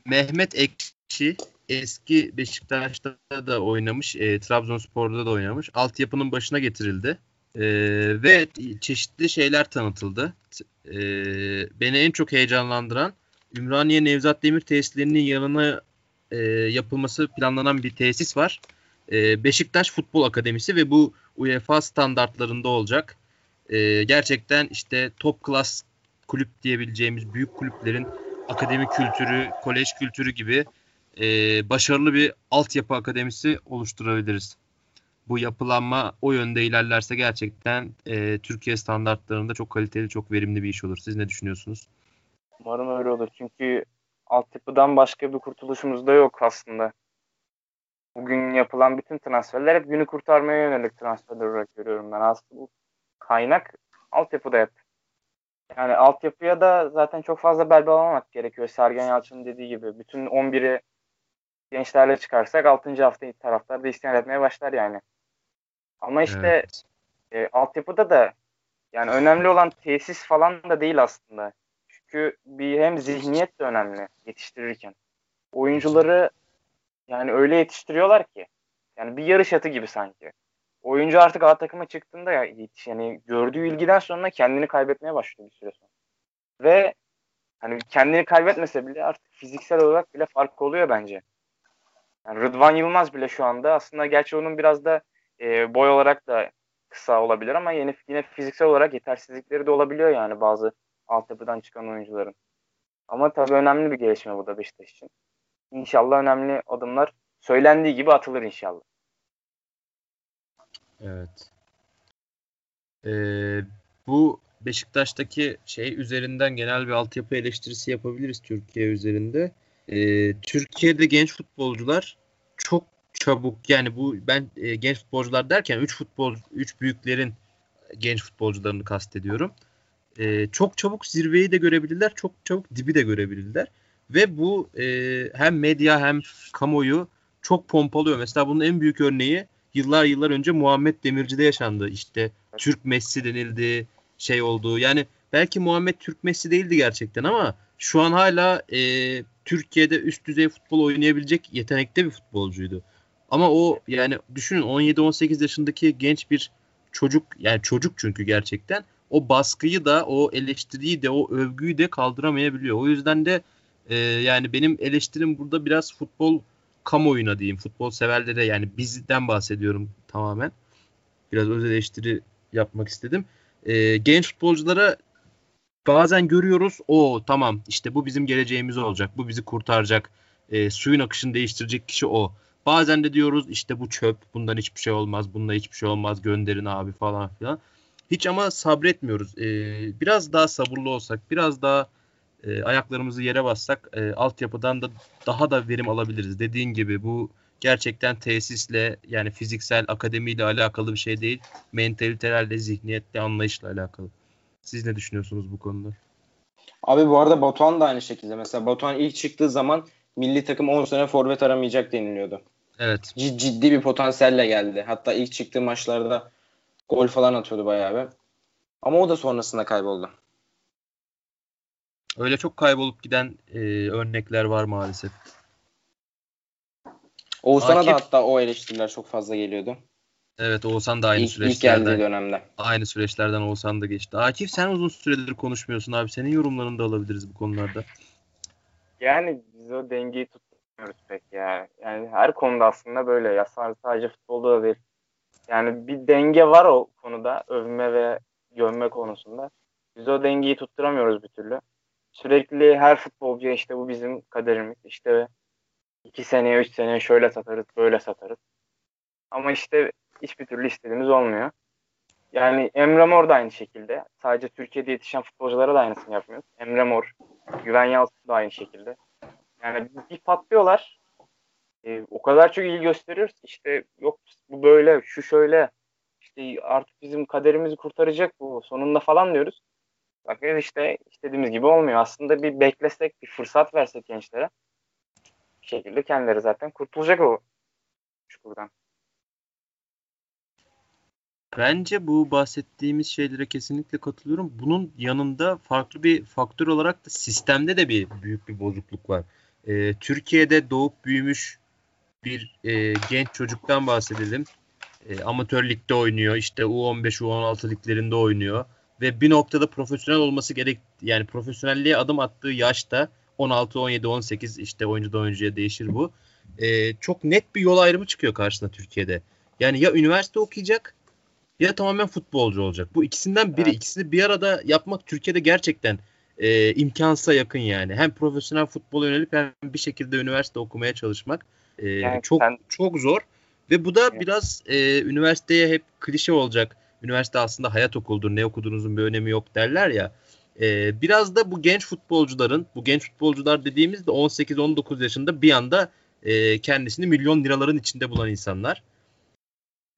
Mehmet Ekşi eski Beşiktaş'ta da oynamış, e, Trabzonspor'da da oynamış. Altyapının başına getirildi. E, ve çeşitli şeyler tanıtıldı. E, beni en çok heyecanlandıran Ümraniye Nevzat Demir tesislerinin yanına e, yapılması planlanan bir tesis var. E, Beşiktaş Futbol Akademisi ve bu UEFA standartlarında olacak. E, gerçekten işte top klas kulüp diyebileceğimiz büyük kulüplerin akademi kültürü, kolej kültürü gibi e, başarılı bir altyapı akademisi oluşturabiliriz. Bu yapılanma o yönde ilerlerse gerçekten e, Türkiye standartlarında çok kaliteli, çok verimli bir iş olur. Siz ne düşünüyorsunuz? Umarım öyle olur. Çünkü altyapıdan başka bir kurtuluşumuz da yok aslında. Bugün yapılan bütün transferler hep günü kurtarmaya yönelik transferler olarak görüyorum ben. Aslında bu kaynak altyapıda hep. Yani altyapıya da zaten çok fazla bel bağlamak gerekiyor. Sergen Yalçın'ın dediği gibi. Bütün 11'i gençlerle çıkarsak 6. hafta taraftar da isyan etmeye başlar yani. Ama işte evet. e, altyapıda da yani önemli olan tesis falan da değil aslında. Çünkü bir hem zihniyet de önemli yetiştirirken. Oyuncuları yani öyle yetiştiriyorlar ki yani bir yarış atı gibi sanki. Oyuncu artık A takıma çıktığında ya yani gördüğü ilgiden sonra kendini kaybetmeye başlıyor bir süre sonra. Ve hani kendini kaybetmese bile artık fiziksel olarak bile fark oluyor bence. Yani Rıdvan Yılmaz bile şu anda aslında gerçi onun biraz da e, boy olarak da kısa olabilir ama yine, yine fiziksel olarak yetersizlikleri de olabiliyor yani bazı altyapıdan çıkan oyuncuların. Ama tabii önemli bir gelişme bu da Beşiktaş için. İnşallah önemli adımlar söylendiği gibi atılır inşallah. Evet. Ee, bu Beşiktaş'taki şey üzerinden genel bir altyapı eleştirisi yapabiliriz Türkiye üzerinde. Ee, Türkiye'de genç futbolcular çok çabuk yani bu ben e, genç futbolcular derken 3 futbol 3 büyüklerin genç futbolcularını kastediyorum. E, çok çabuk zirveyi de görebilirler, çok çabuk dibi de görebilirler. Ve bu e, hem medya hem kamuoyu çok pompalıyor. Mesela bunun en büyük örneği yıllar yıllar önce Muhammed Demirci'de yaşandı. İşte Türk Messi denildi, şey oldu. Yani belki Muhammed Türk Messi değildi gerçekten ama şu an hala e, Türkiye'de üst düzey futbol oynayabilecek yetenekte bir futbolcuydu. Ama o yani düşünün 17-18 yaşındaki genç bir çocuk yani çocuk çünkü gerçekten o baskıyı da o eleştiriyi de o övgüyü de kaldıramayabiliyor. O yüzden de e, yani benim eleştirim burada biraz futbol kamuoyuna diyeyim. Futbol severlere yani bizden bahsediyorum tamamen. Biraz öz eleştiri yapmak istedim. E, genç futbolculara bazen görüyoruz o tamam işte bu bizim geleceğimiz olacak. Bu bizi kurtaracak. E, suyun akışını değiştirecek kişi o. Bazen de diyoruz işte bu çöp bundan hiçbir şey olmaz. Bundan hiçbir şey olmaz gönderin abi falan filan. Hiç ama sabretmiyoruz. E, biraz daha sabırlı olsak biraz daha e, ayaklarımızı yere bassak e, altyapıdan da daha da verim alabiliriz. Dediğin gibi bu gerçekten tesisle yani fiziksel akademiyle alakalı bir şey değil. Mentalitelerle, zihniyetle, anlayışla alakalı. Siz ne düşünüyorsunuz bu konuda? Abi bu arada Batuhan da aynı şekilde. Mesela Batuhan ilk çıktığı zaman milli takım 10 sene forvet aramayacak deniliyordu. Evet. Cid, ciddi bir potansiyelle geldi. Hatta ilk çıktığı maçlarda gol falan atıyordu bayağı bir. Ama o da sonrasında kayboldu. Öyle çok kaybolup giden e, örnekler var maalesef. Oğuzhan'a da hatta o eleştiriler çok fazla geliyordu. Evet Oğuzhan da aynı ilk, süreçlerden. İlk geldiği dönemde. Aynı süreçlerden Oğuzhan da geçti. Akif sen uzun süredir konuşmuyorsun abi. Senin yorumlarını da alabiliriz bu konularda. Yani biz o dengeyi tutmuyoruz pek ya. Yani her konuda aslında böyle. Ya sadece futbolda da değil. Yani bir denge var o konuda. Övme ve gömme konusunda. Biz o dengeyi tutturamıyoruz bir türlü. Sürekli her futbolcuya işte bu bizim kaderimiz. İşte iki seneye, üç seneye şöyle satarız, böyle satarız. Ama işte hiçbir türlü istediğimiz olmuyor. Yani Emre Mor da aynı şekilde. Sadece Türkiye'de yetişen futbolculara da aynısını yapmıyoruz. Emre Mor, Güven Yalçın da aynı şekilde. Yani bir patlıyorlar. E, o kadar çok ilgi gösteriyoruz. İşte yok bu böyle, şu şöyle. İşte artık bizim kaderimizi kurtaracak bu sonunda falan diyoruz. Bakın işte istediğimiz gibi olmuyor. Aslında bir beklesek, bir fırsat versek gençlere bir şekilde kendileri zaten kurtulacak o çukurdan. Bence bu bahsettiğimiz şeylere kesinlikle katılıyorum. Bunun yanında farklı bir faktör olarak da sistemde de bir büyük bir bozukluk var. Ee, Türkiye'de doğup büyümüş bir e, genç çocuktan bahsedelim. E, amatör ligde oynuyor. İşte U15, U16 liglerinde oynuyor. Ve bir noktada profesyonel olması gerek yani profesyonelliğe adım attığı yaşta 16, 17, 18 işte oyuncudan oyuncuya değişir bu. E, çok net bir yol ayrımı çıkıyor karşısına Türkiye'de. Yani ya üniversite okuyacak ya tamamen futbolcu olacak. Bu ikisinden biri. Evet. İkisini bir arada yapmak Türkiye'de gerçekten e, imkansıza yakın yani. Hem profesyonel futbol yönelip hem bir şekilde üniversite okumaya çalışmak e, yani çok sen... çok zor. Ve bu da evet. biraz e, üniversiteye hep klişe olacak. Üniversite aslında hayat okuludur. Ne okuduğunuzun bir önemi yok derler ya. E, biraz da bu genç futbolcuların, bu genç futbolcular dediğimizde 18-19 yaşında bir anda e, kendisini milyon liraların içinde bulan insanlar.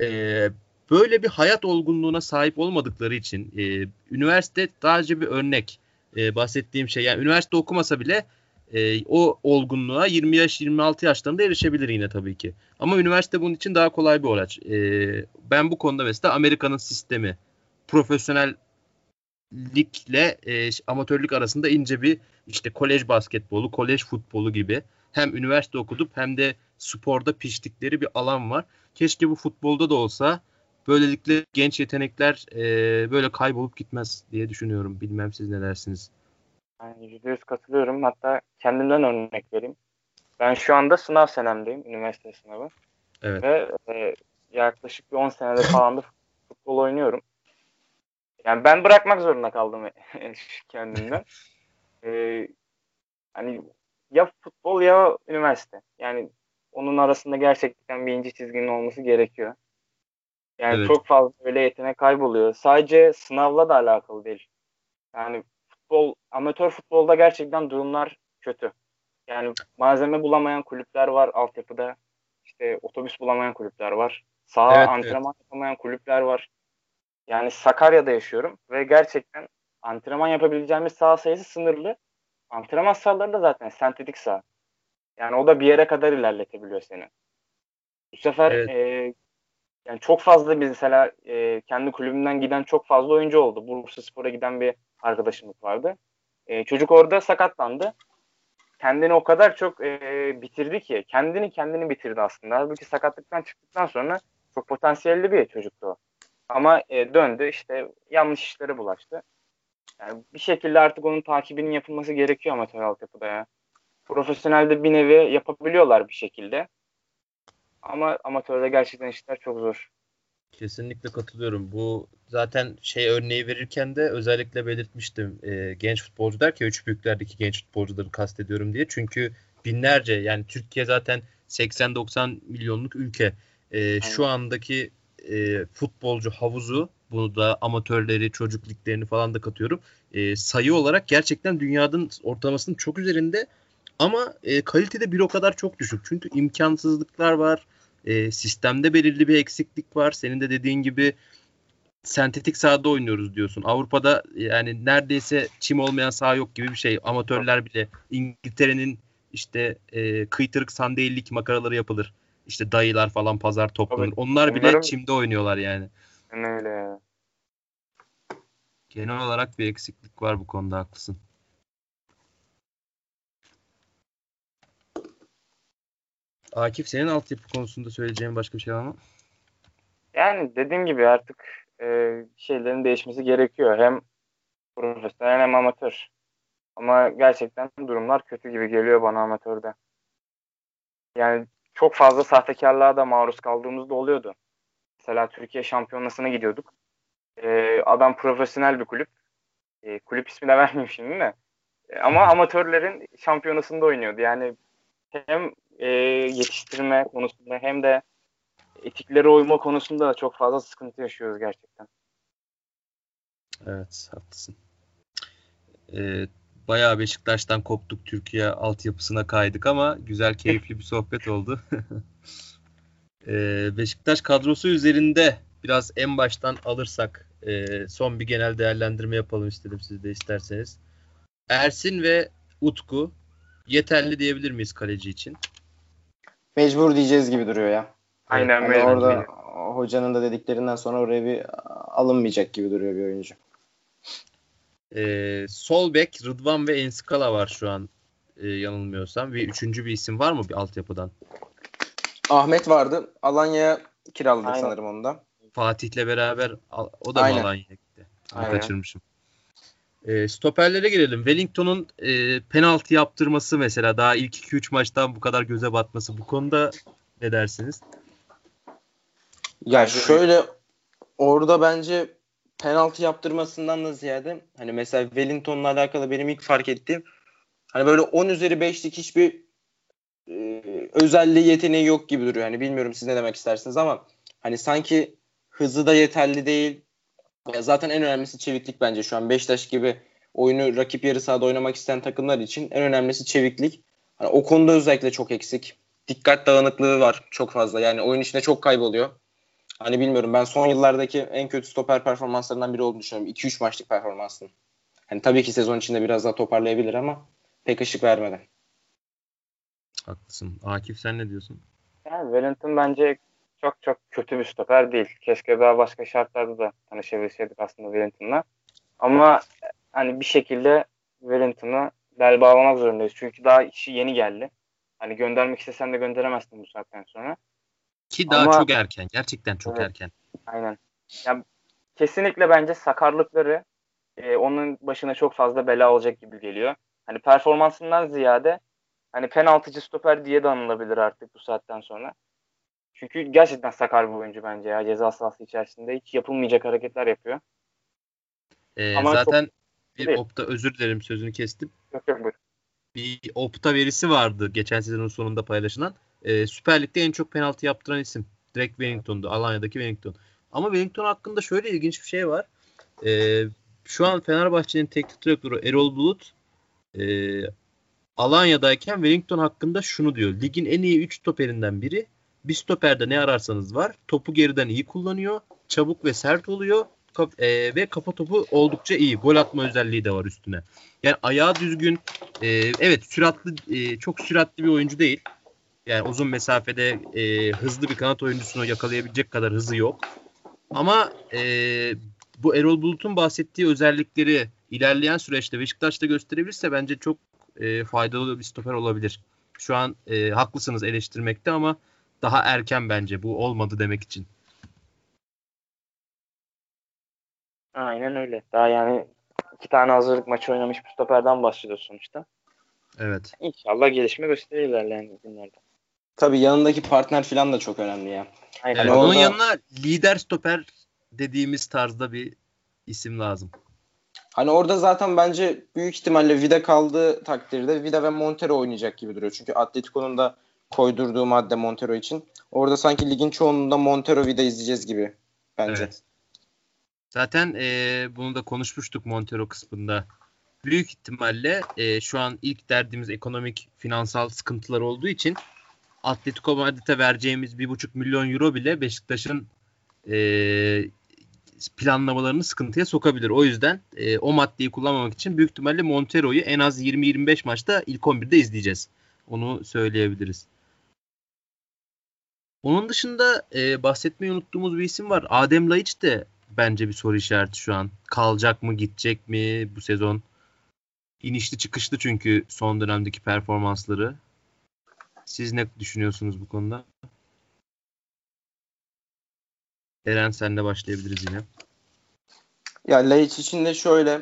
E, böyle bir hayat olgunluğuna sahip olmadıkları için e, üniversite sadece bir örnek e, bahsettiğim şey. Yani üniversite okumasa bile e, o olgunluğa 20 yaş 26 yaşlarında erişebilir yine tabii ki. Ama üniversite bunun için daha kolay bir araç. E, ben bu konuda mesela Amerika'nın sistemi profesyonel ligle e, amatörlük arasında ince bir işte kolej basketbolu, kolej futbolu gibi hem üniversite okudup hem de sporda piştikleri bir alan var. Keşke bu futbolda da olsa Böylelikle genç yetenekler e, böyle kaybolup gitmez diye düşünüyorum. Bilmem siz ne dersiniz? Yani %100 katılıyorum. Hatta kendimden örnek vereyim. Ben şu anda sınav senemdeyim. Üniversite sınavı. Evet. Ve e, yaklaşık bir 10 senedir falan da futbol oynuyorum. Yani ben bırakmak zorunda kaldım kendimden. ee, hani ya futbol ya üniversite. Yani onun arasında gerçekten bir ince çizginin olması gerekiyor. Yani evet. çok fazla öyle yetenek kayboluyor. Sadece sınavla da alakalı değil. Yani futbol, amatör futbolda gerçekten durumlar kötü. Yani malzeme bulamayan kulüpler var altyapıda. İşte otobüs bulamayan kulüpler var. Sağ evet, antrenman evet. yapamayan kulüpler var. Yani Sakarya'da yaşıyorum ve gerçekten antrenman yapabileceğimiz saha sayısı sınırlı. Antrenman sahaları da zaten sentetik saha. Yani o da bir yere kadar ilerletebiliyor seni. Bu sefer Evet. e, yani çok fazla mesela e, kendi kulübümden giden çok fazla oyuncu oldu. Bursa Spor'a giden bir arkadaşımız vardı. E, çocuk orada sakatlandı. Kendini o kadar çok e, bitirdi ki kendini kendini bitirdi aslında. Halbuki sakatlıktan çıktıktan sonra çok potansiyelli bir çocuktu o. Ama e, döndü işte yanlış işlere bulaştı. Yani bir şekilde artık onun takibinin yapılması gerekiyor amatör altyapıda ya. Profesyonelde bir nevi yapabiliyorlar bir şekilde. Ama amatörde gerçekten işler çok zor. Kesinlikle katılıyorum. Bu zaten şey örneği verirken de özellikle belirtmiştim. Ee, genç futbolcu der ki üç büyüklerdeki genç futbolcuları kastediyorum diye. Çünkü binlerce yani Türkiye zaten 80-90 milyonluk ülke. Ee, şu andaki e, futbolcu havuzu bunu da amatörleri, çocuk liglerini falan da katıyorum. E, sayı olarak gerçekten dünyanın ortalamasının çok üzerinde ama e, kalitede bir o kadar çok düşük. Çünkü imkansızlıklar var. E, sistemde belirli bir eksiklik var. Senin de dediğin gibi sentetik sahada oynuyoruz diyorsun. Avrupa'da yani neredeyse çim olmayan saha yok gibi bir şey. Amatörler bile İngiltere'nin işte e, kıytırık sandalyelik makaraları yapılır. İşte dayılar falan pazar toplanır. Tabii. Onlar bile Onların- çimde oynuyorlar yani. Yani öyle ya. Genel olarak bir eksiklik var bu konuda haklısın. Akif senin altyapı konusunda söyleyeceğin başka bir şey var mı? Yani dediğim gibi artık e, şeylerin değişmesi gerekiyor. Hem profesyonel hem amatör. Ama gerçekten durumlar kötü gibi geliyor bana amatörde. Yani çok fazla sahtekarlığa da maruz kaldığımız da oluyordu. Mesela Türkiye şampiyonasına gidiyorduk. E, adam profesyonel bir kulüp. E, kulüp ismi de vermeyeyim şimdi de. E, ama amatörlerin şampiyonasında oynuyordu. Yani hem e, yetiştirme konusunda hem de etiklere uyma konusunda da çok fazla sıkıntı yaşıyoruz gerçekten. Evet haklısın. Ee, bayağı Beşiktaş'tan koptuk. Türkiye altyapısına kaydık ama güzel keyifli bir sohbet oldu. Ee, Beşiktaş kadrosu üzerinde biraz en baştan alırsak e, son bir genel değerlendirme yapalım istedim siz de isterseniz. Ersin ve Utku yeterli diyebilir miyiz kaleci için? Mecbur diyeceğiz gibi duruyor ya. Aynen Hani öyle. orada hocanın da dediklerinden sonra oraya bir alınmayacak gibi duruyor bir oyuncu. Ee, sol bek Rıdvan ve Enskala var şu an e, yanılmıyorsam. Ve üçüncü bir isim var mı bir altyapıdan? Ahmet vardı. Alanya'ya kiraladık Aynen. sanırım onu da. Fatih'le beraber o da mı Aynen. Alanya'ya gitti? Aynen. kaçırmışım. E, stoperlere gelelim. Wellington'un e, penaltı yaptırması mesela daha ilk 2-3 maçtan bu kadar göze batması bu konuda ne dersiniz? Ya şöyle orada bence penaltı yaptırmasından da ziyade hani mesela Wellington'la alakalı benim ilk fark ettiğim hani böyle 10 üzeri 5'lik hiçbir e, özelliği yeteneği yok gibi duruyor. Hani bilmiyorum siz ne demek istersiniz ama hani sanki hızı da yeterli değil. Ya zaten en önemlisi çeviklik bence şu an. Beşiktaş gibi oyunu rakip yarı sahada oynamak isteyen takımlar için en önemlisi çeviklik. Hani o konuda özellikle çok eksik. Dikkat dağınıklığı var çok fazla. Yani oyun içinde çok kayboluyor. Hani bilmiyorum ben son yıllardaki en kötü stoper performanslarından biri olduğunu düşünüyorum. 2-3 maçlık performansının. Hani tabii ki sezon içinde biraz daha toparlayabilir ama pek ışık vermeden. Haklısın. Akif sen ne diyorsun? Yani Wellington bence çok çok kötü bir stoper değil. Keşke daha başka şartlarda da tanışabilseydik aslında Wellington'la. Ama hani bir şekilde Wellington'a bel bağlamak zorundayız. Çünkü daha işi yeni geldi. Hani göndermek istesen de gönderemezsin bu saatten sonra. Ki daha Ama- çok erken. Gerçekten çok Evet. erken. Aynen. Ya kesinlikle bence sakarlıkları e, onun başına çok fazla bela olacak gibi geliyor. Hani performansından ziyade hani penaltıcı stoper diye de anılabilir artık bu saatten sonra. Çünkü gerçekten sakar bir oyuncu bence ya ceza sahası içerisinde hiç yapılmayacak hareketler yapıyor. E, Ama çok- zaten bir değil. opta özür dilerim sözünü kestim. Yok yok buyur. bir opta verisi vardı geçen sezonun sonunda paylaşılan. Ee, Süper Lig'de en çok penaltı yaptıran isim. Direkt Wellington'du. Alanya'daki Wellington. Ama Wellington hakkında şöyle ilginç bir şey var. Ee, şu an Fenerbahçe'nin teknik direktörü Erol Bulut e, Alanya'dayken Wellington hakkında şunu diyor. Ligin en iyi 3 stoperinden biri. Bir stoperde ne ararsanız var. Topu geriden iyi kullanıyor. Çabuk ve sert oluyor. Kap- e, ve kafa topu oldukça iyi. Gol atma özelliği de var üstüne. Yani ayağı düzgün. e, evet süratli e, çok süratli bir oyuncu değil. Yani uzun mesafede e, hızlı bir kanat oyuncusunu yakalayabilecek kadar hızı yok. Ama e, bu Erol Bulut'un bahsettiği özellikleri ilerleyen süreçte Beşiktaş'ta gösterebilirse bence çok e, faydalı bir stoper olabilir. Şu an e, haklısınız eleştirmekte ama daha erken bence bu olmadı demek için. Aynen öyle. Daha yani iki tane hazırlık maçı oynamış bir stoperden bahsediyoruz sonuçta. Evet. İnşallah gelişme gösterir ilerleyen günlerde. Tabii yanındaki partner falan da çok önemli ya. Aynen. Yani orada- onun yanına lider stoper dediğimiz tarzda bir isim lazım. Hani orada zaten bence büyük ihtimalle Vida kaldığı takdirde Vida ve Montero oynayacak gibi duruyor. Çünkü Atletico'nun da koydurduğu madde Montero için. Orada sanki ligin çoğunluğunda Montero Vida izleyeceğiz gibi bence. Evet. Zaten e, bunu da konuşmuştuk Montero kısmında. Büyük ihtimalle e, şu an ilk derdimiz ekonomik, finansal sıkıntılar olduğu için Atletico Madrid'e vereceğimiz bir buçuk milyon euro bile Beşiktaş'ın e, planlamalarını sıkıntıya sokabilir. O yüzden e, o maddeyi kullanmamak için büyük ihtimalle Montero'yu en az 20-25 maçta ilk 11'de izleyeceğiz. Onu söyleyebiliriz. Onun dışında e, bahsetmeyi unuttuğumuz bir isim var. Adem Laiç de bence bir soru işareti şu an. Kalacak mı, gidecek mi bu sezon? İnişli çıkışlı çünkü son dönemdeki performansları. Siz ne düşünüyorsunuz bu konuda? Eren senle başlayabiliriz yine. Ya Laiç için de şöyle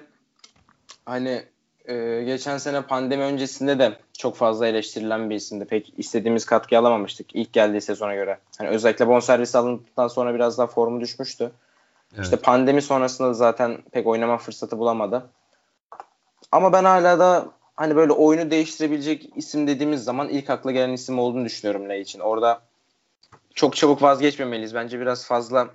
hani e, geçen sene pandemi öncesinde de çok fazla eleştirilen bir isimdi. Pek istediğimiz katkıyı alamamıştık ilk geldiği sezona göre. Hani özellikle bonservis alındıktan sonra biraz daha formu düşmüştü. Evet. İşte pandemi sonrasında da zaten pek oynama fırsatı bulamadı. Ama ben hala da hani böyle oyunu değiştirebilecek isim dediğimiz zaman ilk akla gelen isim olduğunu düşünüyorum Lay için. Orada çok çabuk vazgeçmemeliyiz. Bence biraz fazla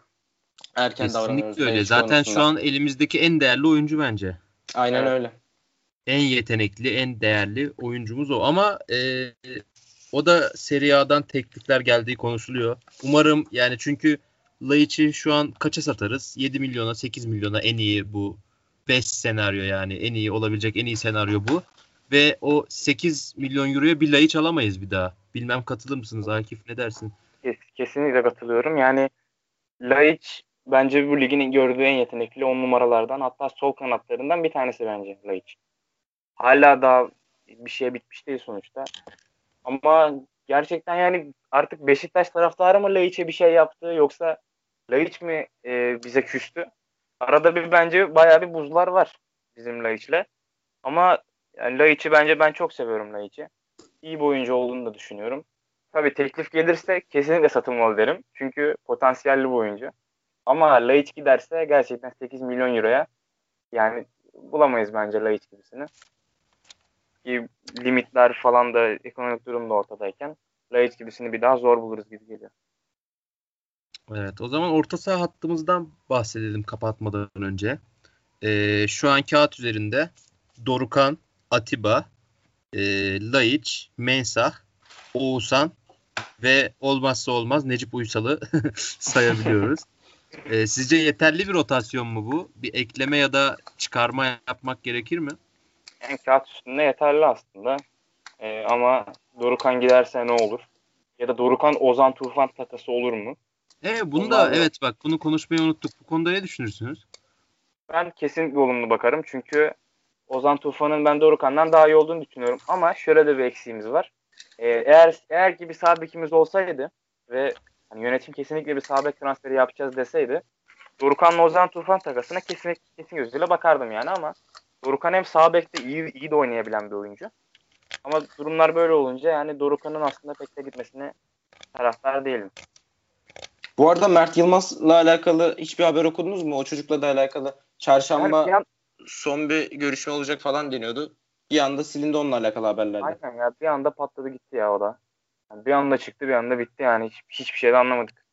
erken davranıyoruz. Kesinlikle öyle. Zaten şu konusunda. an elimizdeki en değerli oyuncu bence. Aynen Evet. öyle. En yetenekli, en değerli oyuncumuz o. Ama e, o da Serie A'dan teklifler geldiği konuşuluyor. Umarım yani çünkü Laiç'i şu an kaça satarız? 7 milyona, 8 milyona en iyi bu 5 senaryo yani. En iyi olabilecek en iyi senaryo bu. Ve o 8 milyon euroya bir Laiç alamayız bir daha. Bilmem katılır mısınız Akif ne dersin? Kes- Kesinlikle katılıyorum. Yani Laiç bence bu ligin gördüğü en yetenekli on numaralardan hatta sol kanatlarından bir tanesi bence Laiç. Hala daha bir şeye bitmiş değil sonuçta. Ama gerçekten yani artık Beşiktaş taraftarı mı Laiç'e bir şey yaptı yoksa Laiç mi e, bize küstü? Arada bir bence bayağı bir buzlar var bizim Laiç'le. Ama yani Laiç'i bence ben çok seviyorum Laiç'i. İyi bir oyuncu olduğunu da düşünüyorum. Tabii teklif gelirse kesinlikle satılmalı derim. Çünkü potansiyelli bir oyuncu. Ama Laiç giderse gerçekten 8 milyon euroya yani bulamayız bence Laiç gibisini. Ki limitler falan da ekonomik durum da ortadayken Laiç gibisini bir daha zor buluruz gibi geliyor. Evet, o zaman orta saha hattımızdan bahsedelim kapatmadan önce. Ee, şu an kağıt üzerinde Dorukan, Atiba, e, Laiç, Mensah, Oğuzhan ve olmazsa olmaz Necip Uysal'ı sayabiliyoruz. Ee, sizce yeterli bir rotasyon mu bu? Bir ekleme ya da çıkarma yapmak gerekir mi? Yani kağıt üstünde yeterli aslında. Ee, ama Dorukan giderse ne olur? Ya da Dorukan Ozan Tufan takası olur mu? E, bunu Onlar da evet bak bunu konuşmayı unuttuk. Bu konuda ne düşünürsünüz? Ben kesinlikle olumlu bakarım. Çünkü Ozan Tufan'ın ben Dorukan'dan daha iyi olduğunu düşünüyorum. Ama şöyle de bir eksiğimiz var. Ee, eğer eğer ki bir sağ bekimiz olsaydı ve hani yönetim kesinlikle bir sağ bek transferi yapacağız deseydi Dorukan'la Ozan Tufan takasına kesin, kesin gözüyle bakardım yani ama Dorukan hem sağ bekte iyi, iyi de oynayabilen bir oyuncu. Ama durumlar böyle olunca yani Dorukan'ın aslında pek de gitmesine taraftar değilim. Bu arada Mert Yılmaz'la alakalı hiçbir haber okudunuz mu? O çocukla da alakalı. Çarşamba Yani an- son bir görüşme olacak falan deniyordu. Bir anda silindi onunla alakalı haberlerde. Aynen ya bir anda patladı gitti ya o da. Yani bir anda çıktı bir anda bitti yani hiç, hiçbir şey de anlamadık.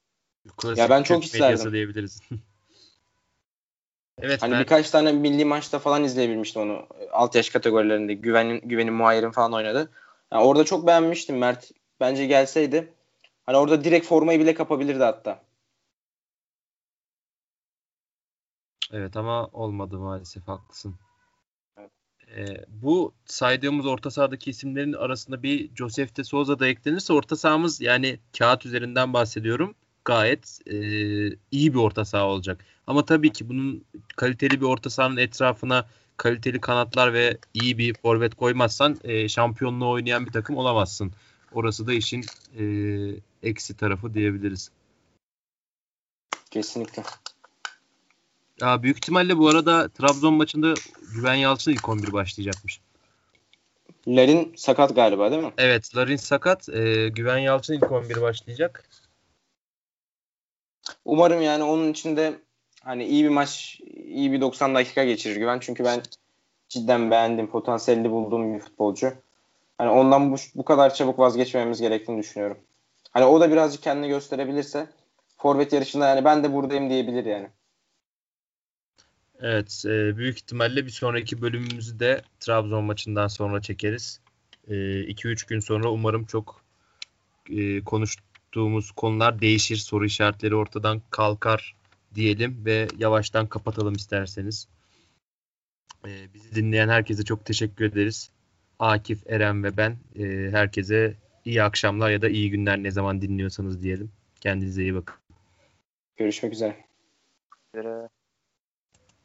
Klasik Ya ben çok isterdim. diyebiliriz. evet Hani ben birkaç tane milli maçta falan izleyebilmiştim onu. Alt yaş kategorilerinde güvenin güvenin muayirin falan oynadı. Yani orada çok beğenmiştim Mert. Bence gelseydi. Hani orada direkt formayı bile kapabilirdi hatta. Evet ama olmadı maalesef haklısın. Evet. Ee, bu saydığımız orta sahadaki isimlerin arasında bir Josef de Souza da eklenirse orta sahamız yani kağıt üzerinden bahsediyorum gayet e, iyi bir orta saha olacak. Ama tabii ki bunun kaliteli bir orta sahanın etrafına kaliteli kanatlar ve iyi bir forvet koymazsan e, şampiyonluğu oynayan bir takım olamazsın. Orası da işin e, eksi tarafı diyebiliriz. Kesinlikle. Ya büyük ihtimalle bu arada Trabzon maçında Güven Yalçın ilk 11 başlayacakmış. Larin sakat galiba değil mi? Evet, Larin sakat. E, Güven Yalçın ilk 11 başlayacak. Umarım yani onun içinde hani iyi bir maç, iyi bir 90 dakika geçirir Güven. Çünkü ben cidden beğendim, potansiyelli bulduğum bir futbolcu. Hani ondan bu, bu kadar çabuk vazgeçmememiz gerektiğini düşünüyorum. Hani o da birazcık kendini gösterebilirse forvet yarışında yani ben de buradayım diyebilir yani. Evet, e, büyük ihtimalle bir sonraki bölümümüzü de Trabzon maçından sonra çekeriz. 2-3 gün sonra umarım çok e, konuştuğumuz konular değişir, soru işaretleri ortadan kalkar diyelim ve yavaştan kapatalım isterseniz. E, bizi dinleyen herkese çok teşekkür ederiz. Akif, Eren ve ben e, herkese iyi akşamlar ya da iyi günler ne zaman dinliyorsanız diyelim. Kendinize iyi bakın. Görüşmek üzere. Üzere.